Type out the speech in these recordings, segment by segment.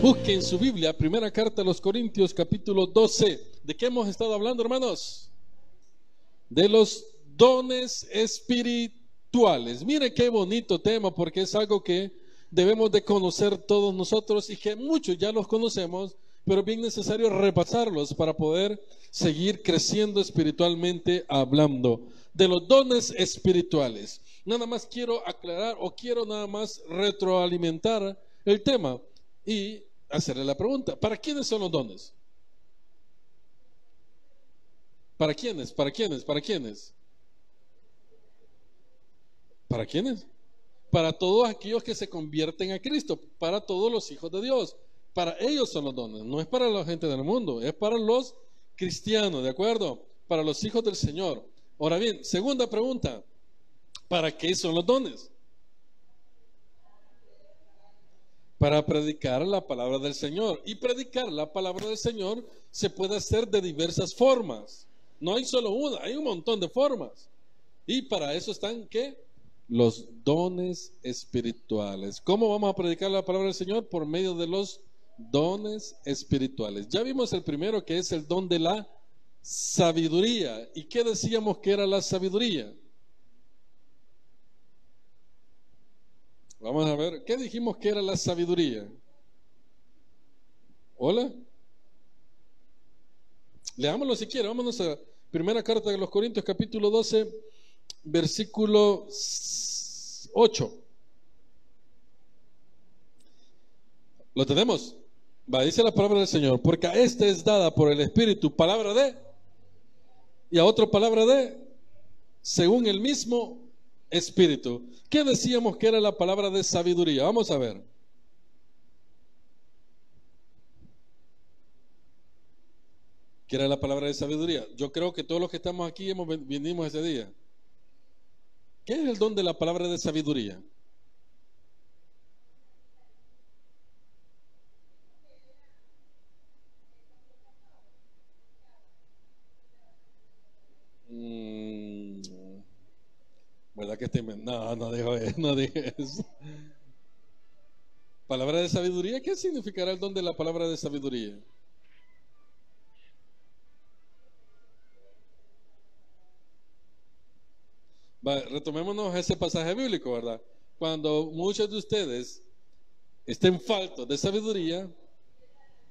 Busquen su Biblia, primera carta a los Corintios, capítulo 12. ¿De qué hemos estado hablando, hermanos? De los dones espirituales. Mire qué bonito tema, porque es algo que debemos de conocer todos nosotros y que muchos ya los conocemos, pero bien necesario repasarlos para poder seguir creciendo espiritualmente hablando de los dones espirituales. Nada más quiero aclarar o quiero nada más retroalimentar el tema y hacerle la pregunta, ¿para quiénes son los dones? ¿Para quiénes? ¿Para quiénes? ¿Para quiénes? ¿Para quiénes? Para todos aquellos que se convierten a Cristo, para todos los hijos de Dios. Para ellos son los dones, no es para la gente del mundo, es para los cristianos, ¿de acuerdo? Para los hijos del Señor. Ahora bien, segunda pregunta, ¿para qué son los dones? Para predicar la palabra del Señor. Y predicar la palabra del Señor se puede hacer de diversas formas. No hay solo una, hay un montón de formas. Y para eso están, ¿qué? Los dones espirituales. ¿Cómo vamos a predicar la palabra del Señor? Por medio de los dones espirituales. Ya vimos el primero que es el don de la sabiduría. ¿Y qué decíamos que era la sabiduría? Vamos a ver, ¿qué dijimos que era la sabiduría? ¿Hola? Leámoslo si quiere, vámonos a primera carta de los Corintios capítulo 12, versículo 8. ¿Lo tenemos? Va, dice la palabra del Señor, porque a este es dada por el Espíritu palabra de, y a otro palabra de, según el mismo espíritu. ¿Qué decíamos que era la palabra de sabiduría? Vamos a ver. ¿Qué era la palabra de sabiduría? Yo creo que todos los que estamos aquí hemos, vinimos ese día. ¿Qué es el don de la palabra de sabiduría? ¿Verdad que estoy.? No, no dije. Palabra de sabiduría, ¿qué significará el don de la palabra de sabiduría? retomémonos ese pasaje bíblico, ¿verdad? Cuando muchos de ustedes estén faltos de sabiduría,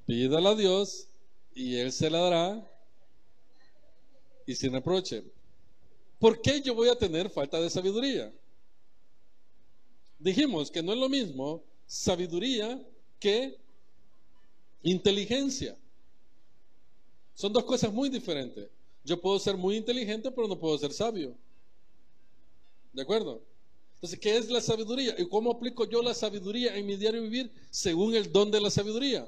pídala a Dios y Él se la dará y sin reproche. ¿Por qué yo voy a tener falta de sabiduría? Dijimos que no es lo mismo sabiduría que inteligencia. Son dos cosas muy diferentes. Yo puedo ser muy inteligente, pero no puedo ser sabio. ¿De acuerdo? Entonces, ¿qué es la sabiduría? ¿Y cómo aplico yo la sabiduría en mi diario vivir según el don de la sabiduría?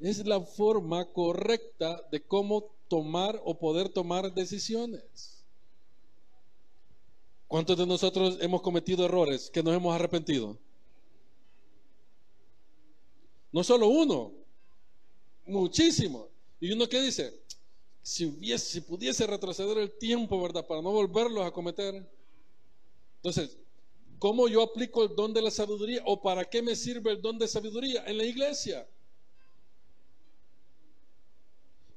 Es la forma correcta de cómo tomar o poder tomar decisiones. ¿Cuántos de nosotros hemos cometido errores que nos hemos arrepentido? No solo uno, muchísimo. Y uno que dice, si, hubiese, si pudiese retroceder el tiempo, ¿verdad? Para no volverlos a cometer. Entonces, ¿cómo yo aplico el don de la sabiduría o para qué me sirve el don de sabiduría en la iglesia?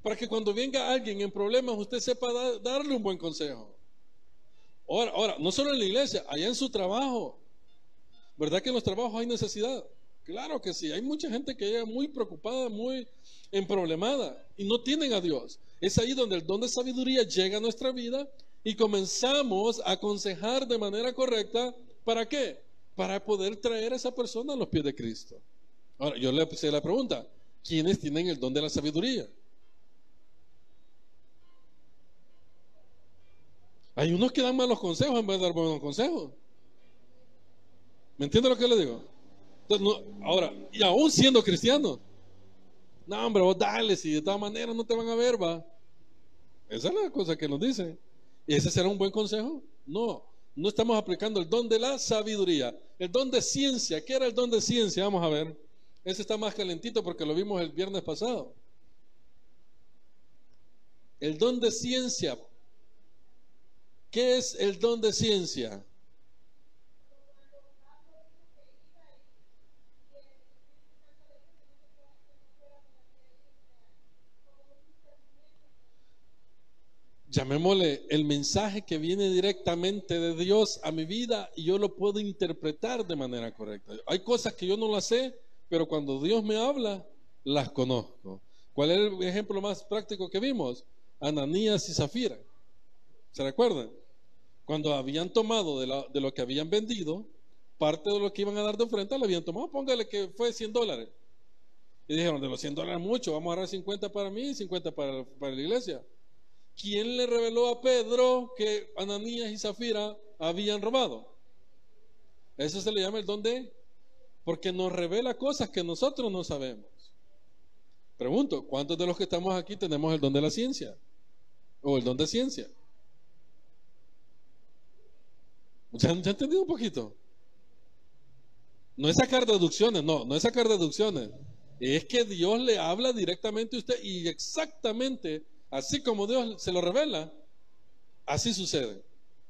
para que cuando venga alguien en problemas usted sepa darle un buen consejo. Ahora, ahora, no solo en la iglesia, allá en su trabajo. ¿Verdad que en los trabajos hay necesidad? Claro que sí, hay mucha gente que llega muy preocupada, muy emproblemada y no tienen a Dios. Es ahí donde el don de sabiduría llega a nuestra vida y comenzamos a aconsejar de manera correcta. ¿Para qué? Para poder traer a esa persona a los pies de Cristo. Ahora, yo le hice la pregunta, ¿quiénes tienen el don de la sabiduría? Hay unos que dan malos consejos en vez de dar buenos consejos. ¿Me entiende lo que le digo? ahora, y aún siendo cristianos. No, hombre, vos dale, si de todas maneras no te van a ver, va. Esa es la cosa que nos dicen. ¿Y ese será un buen consejo? No, no estamos aplicando el don de la sabiduría. El don de ciencia. ¿Qué era el don de ciencia? Vamos a ver. Ese está más calentito porque lo vimos el viernes pasado. El don de ciencia ¿Qué es el don de ciencia? llamémosle el mensaje que viene directamente de Dios a mi vida y yo lo puedo interpretar de manera correcta. Hay cosas que yo no las sé, pero cuando Dios me habla, las conozco. ¿Cuál es el ejemplo más práctico que vimos? Ananías y Zafira. ¿Se recuerdan? Cuando habían tomado de, lo que habían vendido, parte de lo que iban a dar de ofrenda, lo habían tomado. Póngale que fue 100 dólares. Y dijeron, de los 100 dólares mucho, vamos a dar 50 para mí y 50 para, para la iglesia. ¿Quién le reveló a Pedro que Ananías y Zafira habían robado? Eso se le llama el don de, porque nos revela cosas que nosotros no sabemos. Pregunto, ¿cuántos de los que estamos aquí tenemos el don de la ciencia? ¿O el don de ciencia? ¿Ya, han entendido un poquito? No es sacar deducciones, no, no es sacar deducciones. Es que Dios le habla directamente a usted y exactamente Así como Dios se lo revela, así sucede.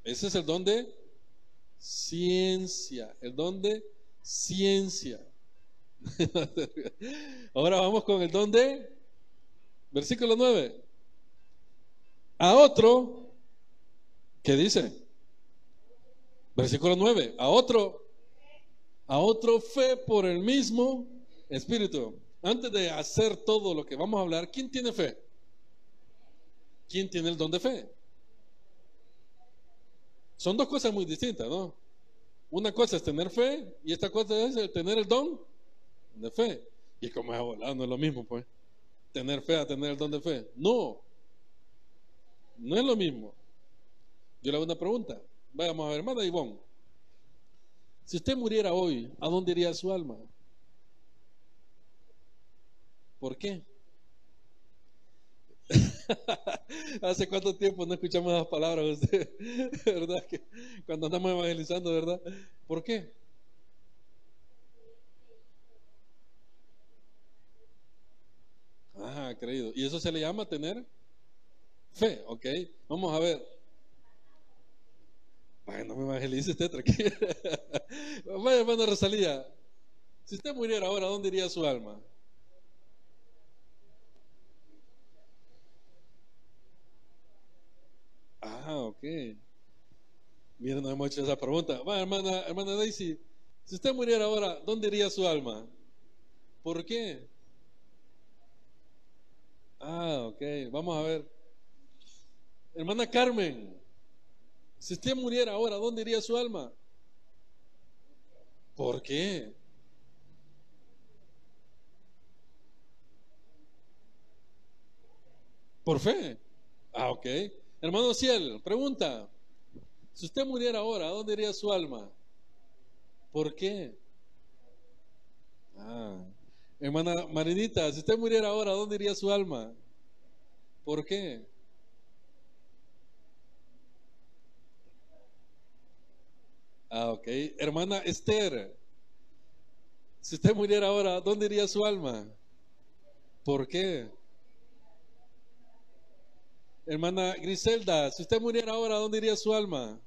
Ese es el don de ciencia, el don de ciencia. Ahora vamos con el don de versículo 9. A otro, ¿qué dice? Versículo 9. A otro, a otro fe por el mismo Espíritu. Antes de hacer todo lo que vamos a hablar, ¿quién tiene fe? ¿quién tiene el don de fe? Son dos cosas muy distintas, ¿no? Una cosa es tener fe y esta cosa es el tener el don de fe. Y como es volado, no es lo mismo, pues. Tener fe a tener el don de fe. No. No es lo mismo. Yo le hago una pregunta. Vamos a ver, hermana Ivonne. Si usted muriera hoy, ¿a dónde iría su alma? ¿Por qué? ¿Hace cuánto tiempo no escuchamos las palabras usted? ¿Verdad? Que cuando andamos evangelizando, ¿verdad? ¿Por qué? Ah, creído. ¿Y eso se le llama tener fe? Ok. Vamos a ver. Vaya, no me evangelice usted, tranquilo. Vaya, hermano Rosalía. Si usted muriera ahora, ¿dónde iría su alma? Ah, ok. Miren, no hemos hecho esa pregunta. Va, hermana, hermana Daisy, si usted muriera ahora, ¿dónde iría su alma? ¿Por qué? Ah, ok. Vamos a ver. Hermana Carmen, si usted muriera ahora, ¿dónde iría su alma? ¿Por qué? Por fe. Ah, ok. Hermano Ciel, pregunta. Si usted muriera ahora, ¿a dónde iría su alma? ¿Por qué? Ah. Hermana Marinita, si usted muriera ahora, ¿a dónde iría su alma? ¿Por qué? Ah, ok. Hermana Esther, si usted muriera ahora, ¿dónde iría su alma? ¿Por qué? Hermana Griselda, si usted muriera ahora, ¿dónde iría su alma?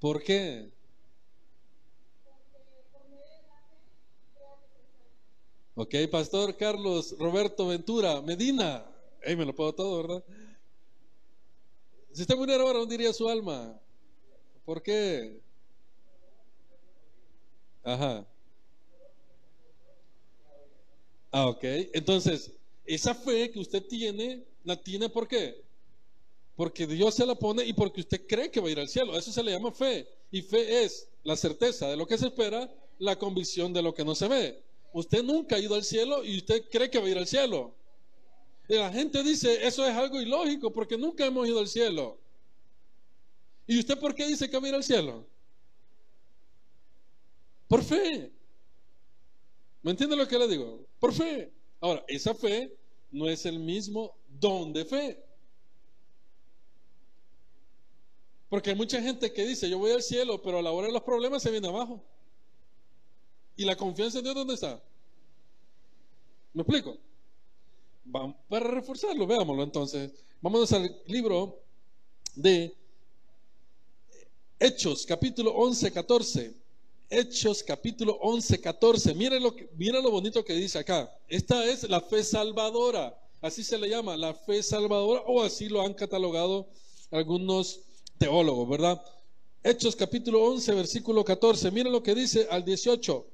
¿Por qué? Ok, Pastor Carlos Roberto Ventura, Medina. Ahí me lo puedo todo, ¿verdad? Si usted muriera ahora, ¿dónde iría su alma? ¿Por qué? Ajá. Ah, ok. Entonces, esa fe que usted tiene la tiene ¿por qué? Porque Dios se la pone y porque usted cree que va a ir al cielo. Eso se le llama fe. Y fe es la certeza de lo que se espera, la convicción de lo que no se ve. Usted nunca ha ido al cielo y usted cree que va a ir al cielo. Y la gente dice, eso es algo ilógico porque nunca hemos ido al cielo. ¿Y usted por qué dice que va a ir al cielo? Por fe. ¿Me entiende lo que le digo? Por fe. Ahora, esa fe no es el mismo don de fe. Porque hay mucha gente que dice, yo voy al cielo, pero a la hora de los problemas se viene abajo. ¿Y la confianza en Dios dónde está? ¿Me explico? para reforzarlo, veámoslo entonces. Vamos al libro de Hechos, capítulo 11, 14. Hechos, capítulo 11, 14. Miren lo, miren lo bonito que dice acá. Esta es la fe salvadora. Así se le llama, la fe salvadora, o así lo han catalogado algunos teólogos, ¿verdad? Hechos capítulo 11, versículo 14. Miren lo que dice al 18.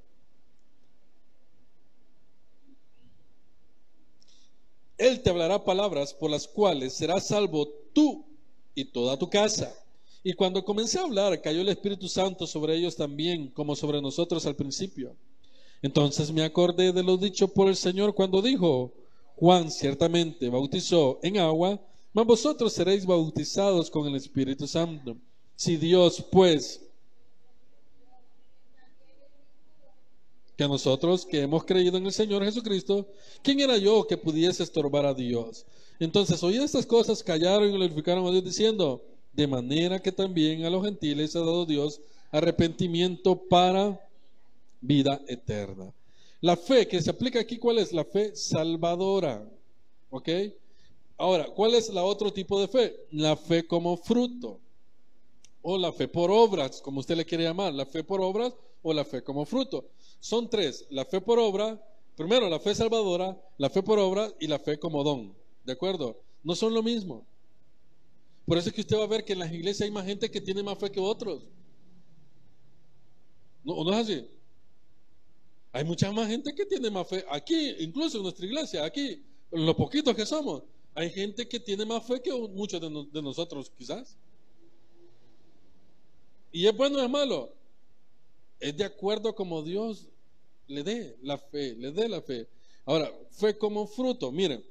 Él te hablará palabras por las cuales serás salvo tú y toda tu casa. Y cuando comencé a hablar, cayó el Espíritu Santo sobre ellos también, como sobre nosotros al principio. Entonces me acordé de lo dicho por el Señor cuando dijo, Juan ciertamente bautizó en agua, mas vosotros seréis bautizados con el Espíritu Santo. Si Dios, pues, que nosotros que hemos creído en el Señor Jesucristo, ¿quién era yo que pudiese estorbar a Dios? Entonces, oí estas cosas, callaron y glorificaron a Dios diciendo, de manera que también a los gentiles ha dado Dios arrepentimiento para vida eterna. La fe que se aplica aquí, ¿cuál es? La fe salvadora. ¿Ok? Ahora, ¿cuál es la otro tipo de fe? La fe como fruto. O la fe por obras, como usted le quiere llamar. La fe por obras o la fe como fruto. Son tres. La fe por obra, primero la fe salvadora, la fe por obra y la fe como don. ¿De acuerdo? No son lo mismo. Por eso es que usted va a ver que en las iglesias hay más gente que tiene más fe que otros. ¿No, ¿O no es así? Hay mucha más gente que tiene más fe. Aquí, incluso en nuestra iglesia, aquí, los poquitos que somos, hay gente que tiene más fe que muchos de, nosotros, quizás. Y es bueno o es malo. Es de acuerdo como Dios le dé la fe, le dé la fe. Ahora, fe como fruto. Miren,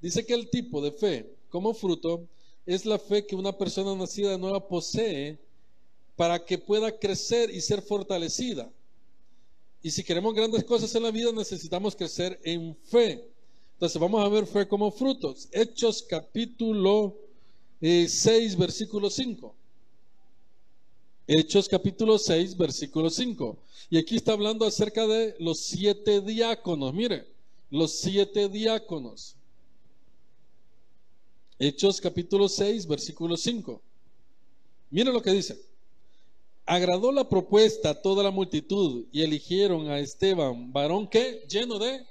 dice que el tipo de fe como fruto es la fe que una persona nacida nueva posee para que pueda crecer y ser fortalecida. Y si queremos grandes cosas en la vida, necesitamos crecer en fe. Entonces vamos a ver fe como frutos. Hechos capítulo 6, eh, versículo 5. Hechos capítulo 6, versículo 5. Y aquí está hablando acerca de los siete diáconos. Mire, los siete diáconos. Hechos capítulo 6, versículo 5. Mire lo que dice. Agradó la propuesta a toda la multitud y eligieron a Esteban, varón que lleno de...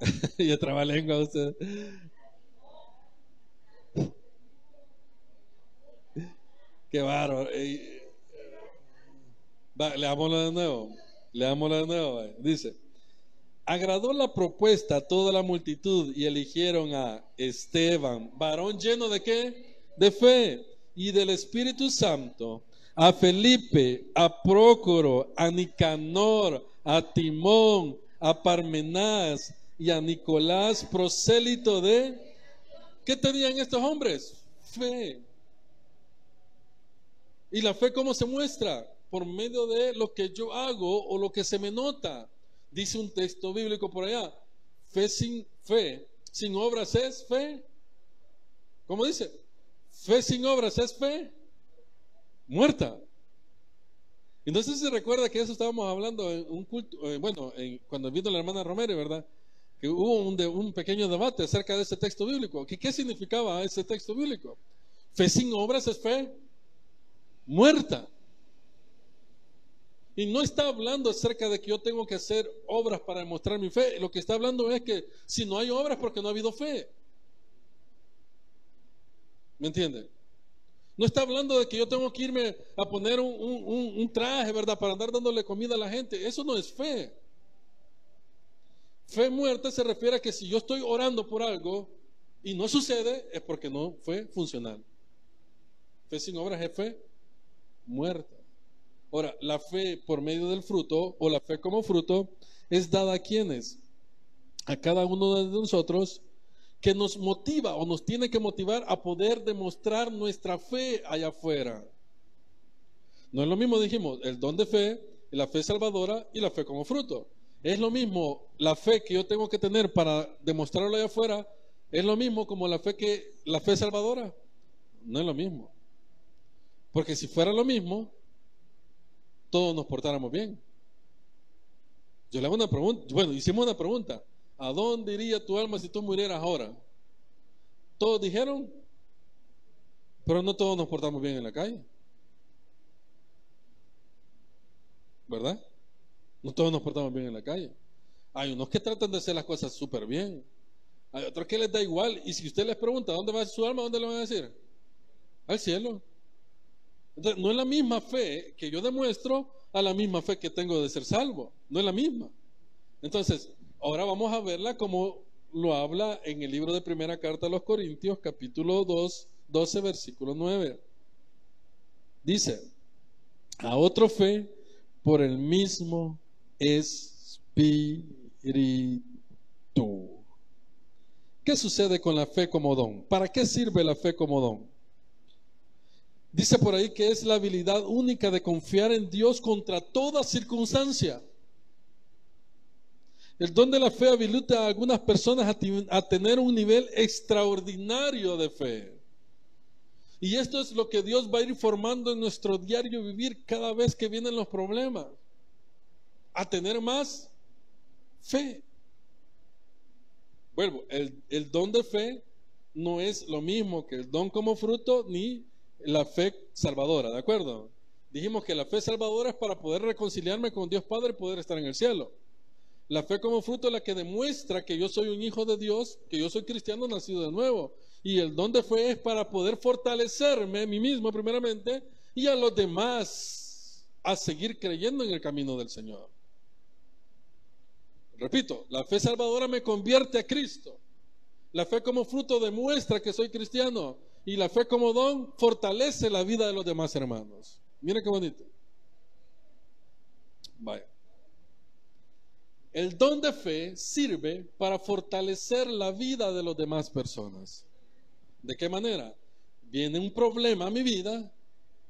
y trabalengua usted. Qué bárbaro. Le damos de nuevo. Le damos de nuevo. Dice. Agradó la propuesta a toda la multitud y eligieron a Esteban, varón lleno de qué? De fe y del Espíritu Santo, a Felipe, a Prócoro, a Nicanor, a Timón, a Parmenás y a Nicolás, prosélito de... ¿Qué tenían estos hombres? Fe. ¿Y la fe cómo se muestra? Por medio de lo que yo hago o lo que se me nota. Dice un texto bíblico por allá, fe sin fe, sin obras es fe. ¿Cómo dice? Fe sin obras es fe muerta. Si se recuerda que eso estábamos hablando en un culto, eh, bueno, cuando vino la hermana Romero, ¿verdad? Que hubo un, pequeño debate acerca de ese texto bíblico. ¿Qué, ¿Qué significaba ese texto bíblico? Fe sin obras es fe muerta. Y no está hablando acerca de que yo tengo que hacer obras para demostrar mi fe. Lo que está hablando es que si no hay obras, porque no ha habido fe. ¿Me entiende? No está hablando de que yo tengo que irme a poner un, traje, ¿verdad? Para andar dándole comida a la gente. Eso no es fe. Fe muerta se refiere a que si yo estoy orando por algo y no sucede, es porque no fue funcional. Fe sin obras es fe muerta. Ahora, la fe por medio del fruto o la fe como fruto es dada a quienes? A cada uno de nosotros que nos motiva o nos tiene que motivar a poder demostrar nuestra fe allá afuera. No es lo mismo, dijimos, el don de fe, la fe salvadora y la fe como fruto. Es lo mismo la fe que yo tengo que tener para demostrarlo allá afuera, es lo mismo como la fe que la fe salvadora. No es lo mismo. Porque si fuera lo mismo, todos nos portáramos bien. Yo le hago una pregunta, bueno, hicimos una pregunta. ¿A dónde iría tu alma si tú murieras ahora? Todos dijeron, Pero no todos nos portamos bien en la calle. ¿Verdad? No todos nos portamos bien en la calle. Hay unos que tratan de hacer las cosas súper bien. Hay otros que les da igual. Y si usted les pregunta, ¿dónde va su alma? ¿Dónde le van a decir? Al cielo. No es la misma fe que yo demuestro a la misma fe que tengo de ser salvo. No es la misma. Entonces, ahora vamos a verla como lo habla en el libro de primera carta a los Corintios, capítulo 2, 12, versículo 9. Dice, a otro fe por el mismo espíritu. ¿Qué sucede con la fe como don? ¿Para qué sirve la fe como don? Dice por ahí que es la habilidad única de confiar en Dios contra toda circunstancia. El don de la fe habilita a algunas personas a, tener un nivel extraordinario de fe. Y esto es lo que Dios va a ir formando en nuestro diario vivir cada vez que vienen los problemas. A tener más fe. Vuelvo, el, el don de fe no es lo mismo que el don como fruto ni la fe salvadora, ¿de acuerdo? Dijimos que la fe salvadora es para poder reconciliarme con Dios Padre y poder estar en el cielo. La fe como fruto es la que demuestra que yo soy un hijo de Dios, que yo soy cristiano nacido de nuevo. Y el don de fe es para poder fortalecerme a mí mismo primeramente y a los demás a seguir creyendo en el camino del Señor. Repito, la fe salvadora me convierte a Cristo. La fe como fruto demuestra que soy cristiano. Y la fe como don fortalece la vida de los demás hermanos. Mira qué bonito. Vaya. El don de fe sirve para fortalecer la vida de las demás personas. ¿De qué manera? Viene un problema a mi vida,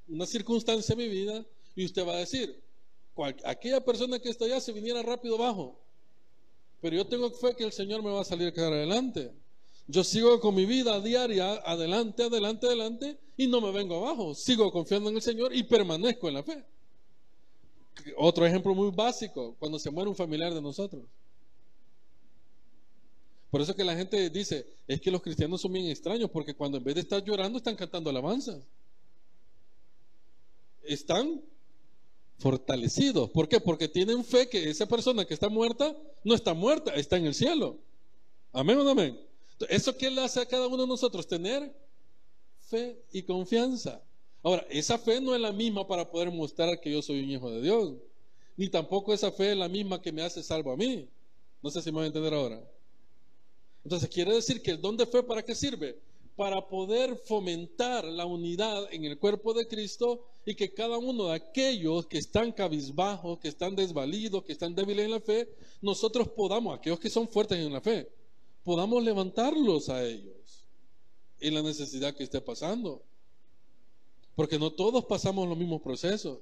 una circunstancia a mi vida, y usted va a decir, aquella persona que está allá se viniera rápido abajo, pero yo tengo fe que el Señor me va a salir a quedar adelante. Yo sigo con mi vida diaria, adelante, adelante, adelante, y no me vengo abajo. Sigo confiando en el Señor y permanezco en la fe. Otro ejemplo muy básico, cuando se muere un familiar de nosotros. Por eso que la gente dice, es que los cristianos son bien extraños, porque cuando en vez de estar llorando están cantando alabanzas. Están fortalecidos. ¿Por qué? Porque tienen fe que esa persona que está muerta no está muerta, está en el cielo. Amén o no amén. ¿Eso qué le hace a cada uno de nosotros? Tener fe y confianza. Ahora, esa fe no es la misma para poder mostrar que yo soy un hijo de Dios. Ni tampoco esa fe es la misma que me hace salvo a mí. No sé si me van a entender ahora. Entonces, quiere decir que el don de fe, ¿para qué sirve? Para poder fomentar la unidad en el cuerpo de Cristo y que cada uno de aquellos que están cabizbajos, que están desvalidos, que están débiles en la fe, nosotros podamos, aquellos que son fuertes en la fe, podamos levantarlos a ellos en la necesidad que esté pasando. Porque no todos pasamos los mismos procesos.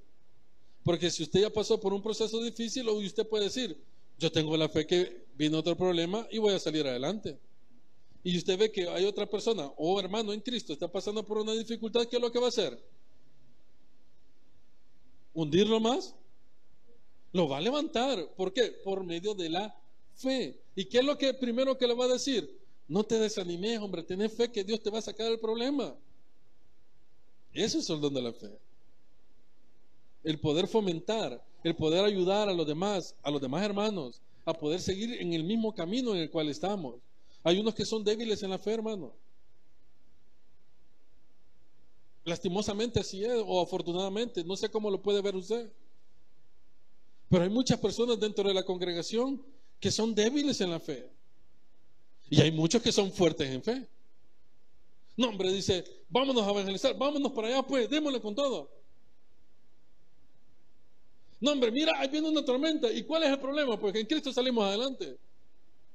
Porque si usted ya pasó por un proceso difícil, hoy usted puede decir, yo tengo la fe que vino otro problema y voy a salir adelante. Y usted ve que hay otra persona o hermano en Cristo está pasando por una dificultad, ¿qué es lo que va a hacer? ¿Hundirlo más? Lo va a levantar. ¿Por qué? Por medio de la fe. ¿Y qué es lo que primero que le va a decir? No te desanimes, hombre, tenés fe que Dios te va a sacar del problema. Eso es el don de la fe. El poder fomentar, el poder ayudar a los demás, a los demás hermanos, a poder seguir en el mismo camino en el cual estamos. Hay unos que son débiles en la fe, hermano. Lastimosamente así es, o afortunadamente, no sé cómo lo puede ver usted. Pero hay muchas personas dentro de la congregación que son débiles en la fe. Y hay muchos que son fuertes en fe. No, hombre, dice, vámonos a evangelizar, vámonos para allá, pues, démosle con todo. No, hombre, mira, ahí viene una tormenta. ¿Y cuál es el problema? Pues que en Cristo salimos adelante.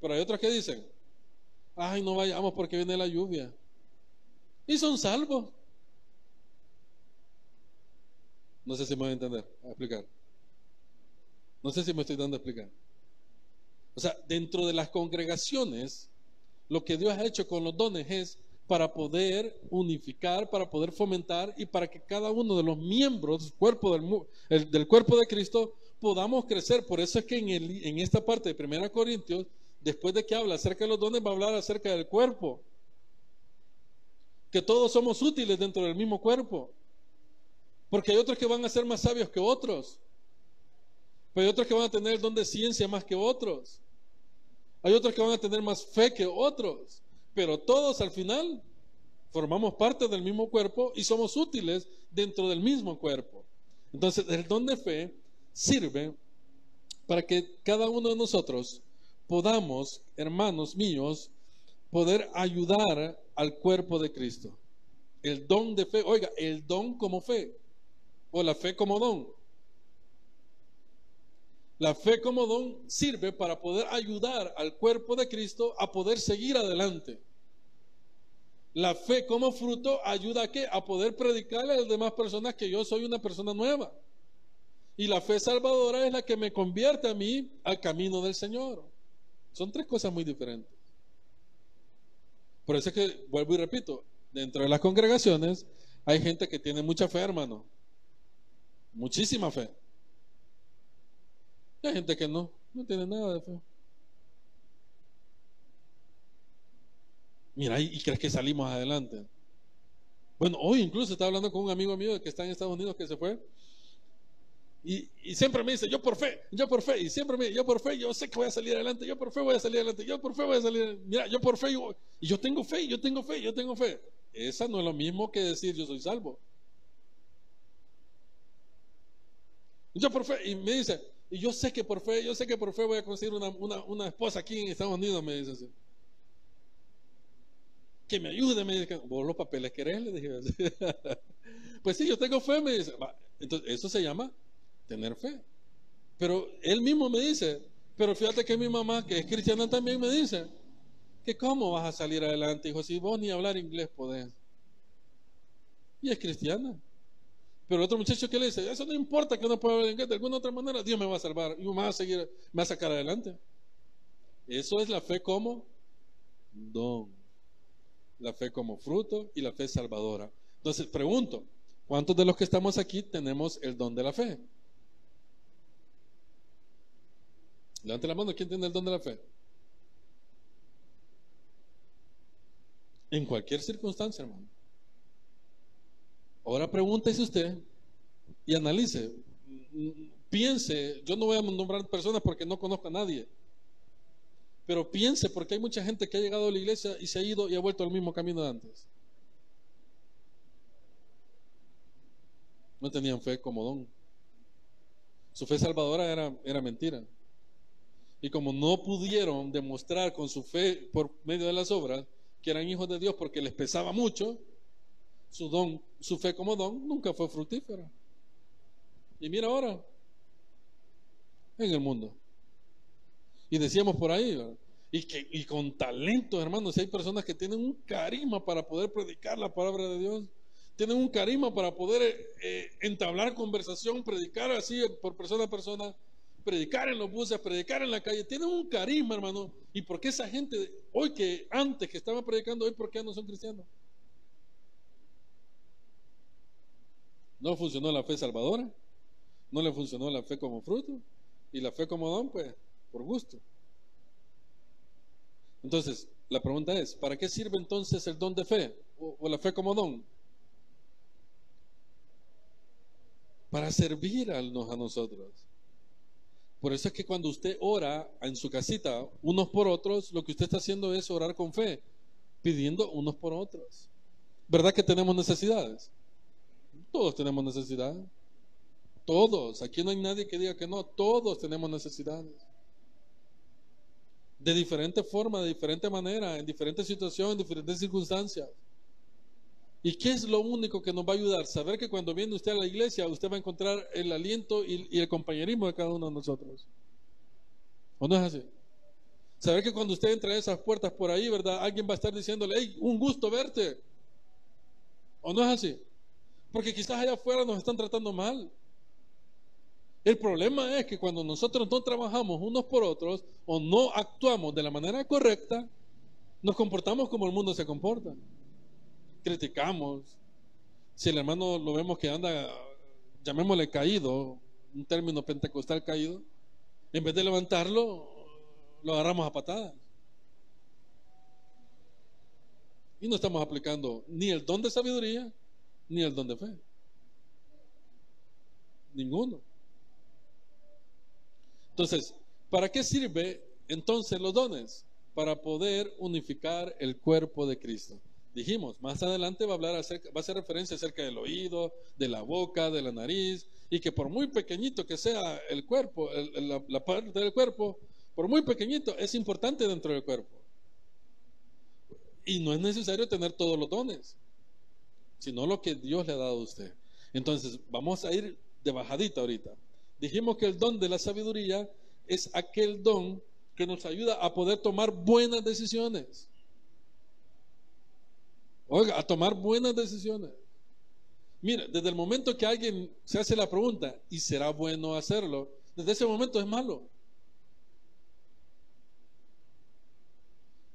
Pero hay otros que dicen, ay, no vayamos porque viene la lluvia. Y son salvos. No sé si me voy a entender, a explicar. No sé si me estoy dando a explicar. O sea, dentro de las congregaciones, lo que Dios ha hecho con los dones es para poder unificar, para poder fomentar y para que cada uno de los miembros del cuerpo, de Cristo podamos crecer. Por eso es que en, en esta parte de 1 Corintios, después de que habla acerca de los dones, va a hablar acerca del cuerpo. que todos somos útiles dentro del mismo cuerpo. Porque hay otros que van a ser más sabios que otros. Pero hay otros que van a tener el don de ciencia más que otros. Hay otros que van a tener más fe que otros. Pero todos al final formamos parte del mismo cuerpo y somos útiles dentro del mismo cuerpo. Entonces, el don de fe sirve para que cada uno de nosotros podamos, hermanos míos, poder ayudar al cuerpo de Cristo. El don de fe, oiga, el don como fe, o la fe como don. La fe como don sirve para poder ayudar al cuerpo de Cristo a poder seguir adelante. La fe como fruto ayuda a qué? A poder predicarle a las demás personas que yo soy una persona nueva. Y la fe salvadora es la que me convierte a mí al camino del Señor. Son tres cosas muy diferentes. Por eso es que, vuelvo y repito, dentro de las congregaciones hay gente que tiene mucha fe, hermano. Muchísima fe. Hay gente que no, no tiene nada de fe. Mira, ¿y crees que salimos adelante? Bueno, hoy incluso estaba hablando con un amigo mío que está en Estados Unidos que se fue. Y, siempre me dice, yo por fe, yo por fe, y siempre me dice, yo por fe, yo sé que voy a salir adelante, yo por fe voy a salir adelante, yo por fe voy a salir, mira, yo por fe, y yo tengo fe, yo tengo fe, yo tengo fe. Esa no es lo mismo que decir yo soy salvo. Yo por fe, y me dice, y yo sé que por fe, yo sé que por fe voy a conseguir una, una, una esposa aquí en Estados Unidos, me dice así que me ayude, me dice, vos los papeles querés, le dije. pues sí, yo tengo fe, me dice. Entonces, eso se llama tener fe. Pero él mismo me dice, pero fíjate que mi mamá, que es cristiana también, me dice, que cómo vas a salir adelante, hijo, si vos ni hablar inglés podés. Y es cristiana. Pero el otro muchacho que le dice, eso no importa que no pueda hablar inglés, de alguna otra manera Dios me va a salvar y me va a seguir, me va a sacar adelante. Eso es la fe como don la fe como fruto y la fe salvadora. Entonces, pregunto, ¿cuántos de los que estamos aquí tenemos el don de la fe? Levante la mano, ¿quién tiene el don de la fe? En cualquier circunstancia, hermano. Ahora pregúntese usted y analice. Piense, yo no voy a nombrar personas porque no conozco a nadie. Pero piense, porque hay mucha gente que ha llegado a la iglesia y se ha ido y ha vuelto al mismo camino de antes. No tenían fe como don. Su fe salvadora era, era mentira. Y como no pudieron demostrar con su fe por medio de las obras que eran hijos de Dios porque les pesaba mucho, su don, su fe como don nunca fue fructífera. Y mira ahora, en el mundo. Y decíamos por ahí, y, que, y con talento, hermanos, si hay personas que tienen un carisma para poder predicar la palabra de Dios, tienen un carisma para poder eh, eh, entablar conversación, predicar así por persona a persona, predicar en los buses, predicar en la calle, tienen un carisma, hermano. ¿Y por qué esa gente, hoy que antes que estaba predicando, hoy por qué no son cristianos? No funcionó la fe salvadora, no le funcionó la fe como fruto, y la fe como don, pues por gusto. Entonces, la pregunta es, ¿para qué sirve entonces el don de fe o, la fe como don? Para servirnos a nosotros. Por eso es que cuando usted ora en su casita unos por otros, lo que usted está haciendo es orar con fe, pidiendo unos por otros. ¿Verdad que tenemos necesidades? Todos tenemos necesidades. Todos. Aquí no hay nadie que diga que no. Todos tenemos necesidades de diferente forma, de diferente manera, en diferentes situaciones, en diferentes circunstancias. ¿Y qué es lo único que nos va a ayudar? Saber que cuando viene usted a la iglesia, usted va a encontrar el aliento y, el compañerismo de cada uno de nosotros. ¿O no es así? Saber que cuando usted entra a esas puertas por ahí, ¿verdad? Alguien va a estar diciéndole, hey, un gusto verte. ¿O no es así? Porque quizás allá afuera nos están tratando mal. El problema es que cuando nosotros no trabajamos unos por otros o no actuamos de la manera correcta, nos comportamos como el mundo se comporta. Criticamos. Si el hermano lo vemos que anda, llamémosle caído, un término pentecostal caído, en vez de levantarlo, lo agarramos a patadas. Y no estamos aplicando ni el don de sabiduría ni el don de fe. Ninguno. Entonces, ¿para qué sirve entonces los dones? Para poder unificar el cuerpo de Cristo. Dijimos, más adelante va a hablar acerca, va a hacer referencia acerca del oído, de la boca, de la nariz, y que por muy pequeñito que sea el cuerpo, la, la parte del cuerpo, por muy pequeñito, es importante dentro del cuerpo. Y no es necesario tener todos los dones, sino lo que Dios le ha dado a usted. Entonces, vamos a ir de bajadita ahorita. Dijimos que el don de la sabiduría es aquel don que nos ayuda a poder tomar buenas decisiones. Oiga, a tomar buenas decisiones. Mira, desde el momento que alguien se hace la pregunta, ¿y será bueno hacerlo? Desde ese momento es malo.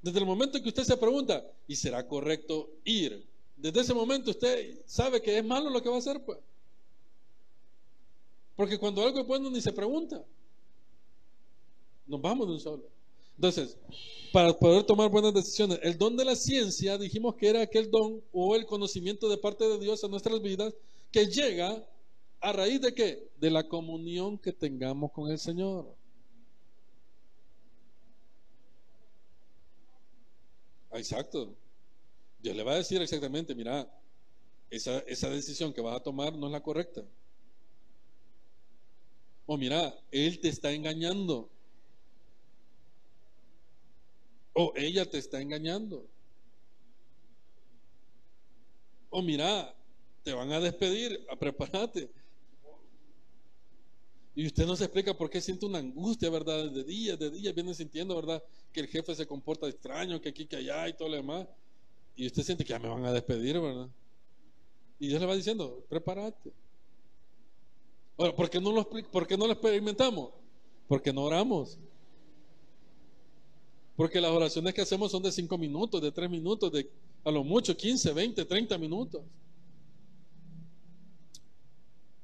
Desde el momento que usted se pregunta, ¿y será correcto ir? Desde ese momento usted sabe que es malo lo que va a hacer, pues. Porque cuando algo es bueno ni se pregunta. Nos vamos de un solo. Entonces, para poder tomar buenas decisiones, el don de la ciencia, dijimos que era aquel don o el conocimiento de parte de Dios en nuestras vidas que llega a raíz de qué? De la comunión que tengamos con el Señor. Exacto. Dios le va a decir exactamente, mira, esa, esa decisión que vas a tomar no es la correcta. O mira, Él te está engañando. O ella te está engañando. O mira, te van a despedir, a prepárate. Y usted no se explica por qué siente una angustia, ¿verdad? De día, de día viene sintiendo, ¿verdad? Que el jefe se comporta extraño, que aquí, que allá y todo lo demás. Y usted siente que ya me van a despedir, ¿verdad? Y Dios le va diciendo, prepárate. Ahora, ¿por qué no lo, no lo experimentamos? Porque no oramos. Porque las oraciones que hacemos son de 5 minutos, de 3 minutos, de a lo mucho 15, 20, 30 minutos.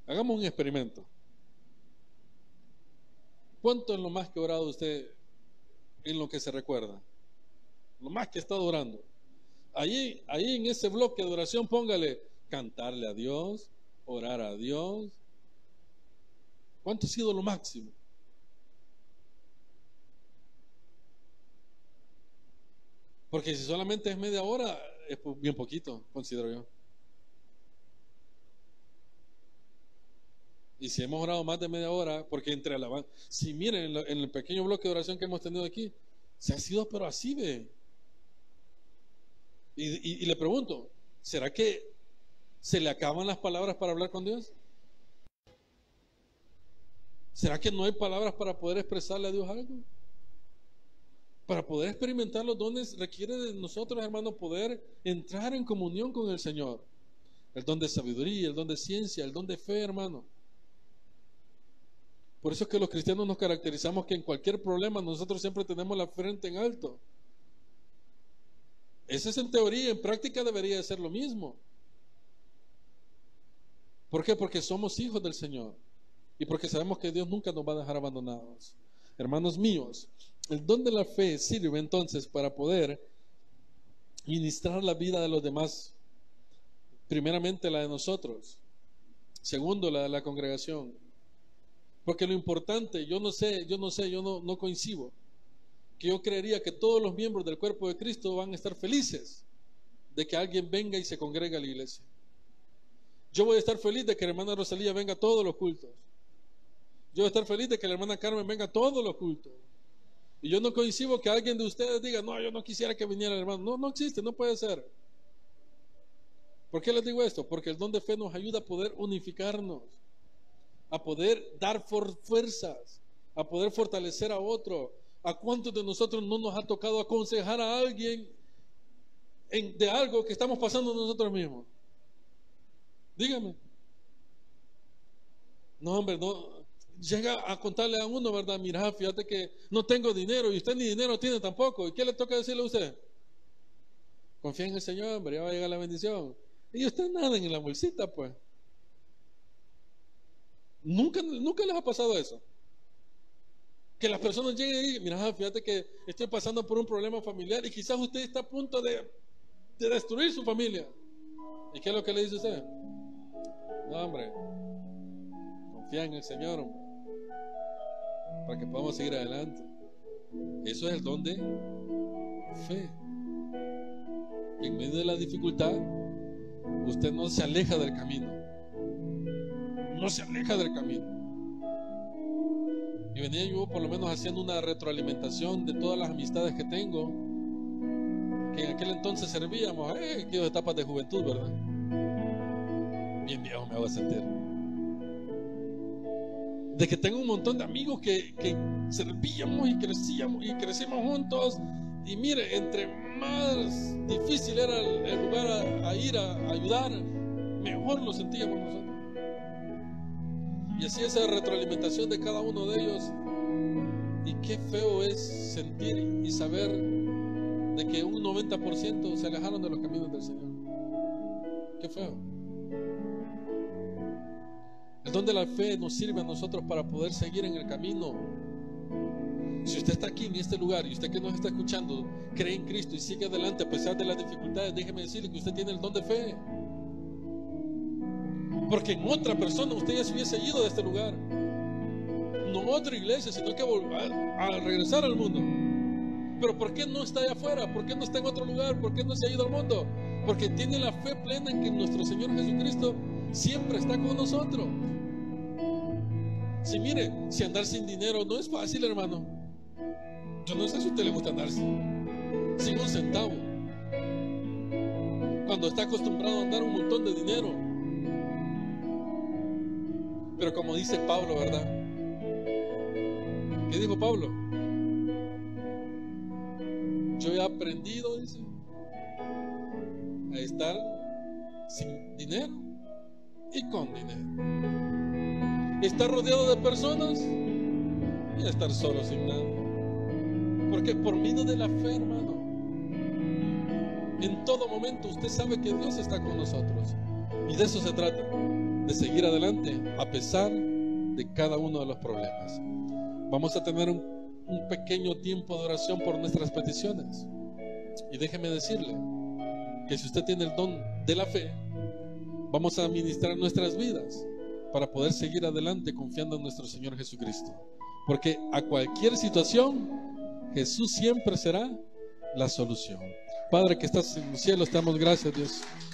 Hagamos un experimento. ¿Cuánto es lo más que ha orado usted en lo que se recuerda? Lo más que ha estado orando. Ahí, ahí en ese bloque de oración póngale cantarle a Dios, orar a Dios. ¿Cuánto ha sido lo máximo? Porque si solamente es media hora, es bien poquito, considero yo. Y si hemos orado más de media hora, porque entre alabanza, si miren en, el pequeño bloque de oración que hemos tenido aquí, se ha sido pero así ve. Y, le pregunto, ¿será que se le acaban las palabras para hablar con Dios? ¿Será que no hay palabras para poder expresarle a Dios algo? Para poder experimentar los dones requiere de nosotros, hermanos, poder entrar en comunión con el Señor. El don de sabiduría, el don de ciencia, el don de fe, hermano. Por eso es que los cristianos nos caracterizamos que en cualquier problema nosotros siempre tenemos la frente en alto. Eso es en teoría, en práctica debería de ser lo mismo. ¿Por qué? Porque somos hijos del Señor y porque sabemos que Dios nunca nos va a dejar abandonados. Hermanos míos, el don de la fe sirve entonces para poder ministrar la vida de los demás. Primeramente la de nosotros. Segundo, la de la congregación. Porque lo importante, yo no sé, yo no sé, yo no, no coincido, que yo creería que todos los miembros del cuerpo de Cristo van a estar felices de que alguien venga y se congregue a la iglesia. Yo voy a estar feliz de que la hermana Rosalía venga a todos los cultos. Yo voy a estar feliz de que la hermana Carmen venga a todos los cultos. Y yo no coincido que alguien de ustedes diga, no, yo no quisiera que viniera el hermano. No, no existe, no puede ser. ¿Por qué les digo esto? Porque el don de fe nos ayuda a poder unificarnos, a poder dar fuerzas, a poder fortalecer a otro. ¿A cuántos de nosotros no nos ha tocado aconsejar a alguien en, de algo que estamos pasando nosotros mismos? Dígame. No, hombre, no, llega a contarle a uno, ¿verdad? Mira, fíjate que no tengo dinero y usted ni dinero tiene tampoco. ¿Y qué le toca decirle a usted? Confía en el Señor, hombre, ya va a llegar la bendición. Y usted nada en la bolsita, pues. Nunca, nunca les ha pasado eso. Que las personas lleguen y digan, mira, fíjate que estoy pasando por un problema familiar y quizás usted está a punto de de destruir su familia. ¿Y qué es lo que le dice usted? No, hombre, confía en el Señor para que podamos seguir adelante. Eso es el don de fe. En medio de la dificultad, usted no se aleja del camino. No se aleja del camino. Y venía yo por lo menos haciendo una retroalimentación de todas las amistades que tengo, que en aquel entonces servíamos, eh, aquellas etapas de juventud, ¿verdad? Bien viejo me hago sentir. De que tengo un montón de amigos que, que servíamos y crecíamos y crecimos juntos. Y mire, entre más difícil era el, lugar a, ir a ayudar, mejor lo sentíamos nosotros. Y así esa retroalimentación de cada uno de ellos. Y qué feo es sentir y saber de que un 90% se alejaron de los caminos del Señor. Qué feo. El don de la fe nos sirve a nosotros para poder seguir en el camino. Si usted está aquí en este lugar y usted que nos está escuchando cree en Cristo y sigue adelante a pesar de las dificultades, déjeme decirle que usted tiene el don de fe. Porque en otra persona usted ya se hubiese ido de este lugar. No otra iglesia, sino que volver a regresar al mundo. Pero ¿por qué no está allá afuera? ¿Por qué no está en otro lugar? ¿Por qué no se ha ido al mundo? Porque tiene la fe plena en que nuestro Señor Jesucristo siempre está con nosotros. Si mire, si andar sin dinero no es fácil, hermano. Yo no sé si usted le gusta andar sin un centavo. Cuando está acostumbrado a andar un montón de dinero. Pero como dice Pablo, ¿verdad? ¿Qué dijo Pablo? Yo he aprendido, dice, a estar sin dinero y con dinero. Estar rodeado de personas y estar solo sin nada. Porque por medio de la fe, hermano, en todo momento usted sabe que Dios está con nosotros. Y de eso se trata de seguir adelante a pesar de cada uno de los problemas. Vamos a tener un, pequeño tiempo de oración por nuestras peticiones. Y déjeme decirle que si usted tiene el don de la fe, vamos a administrar nuestras vidas para poder seguir adelante confiando en nuestro Señor Jesucristo. Porque a cualquier situación, Jesús siempre será la solución. Padre que estás en el cielo, te damos gracias, Dios.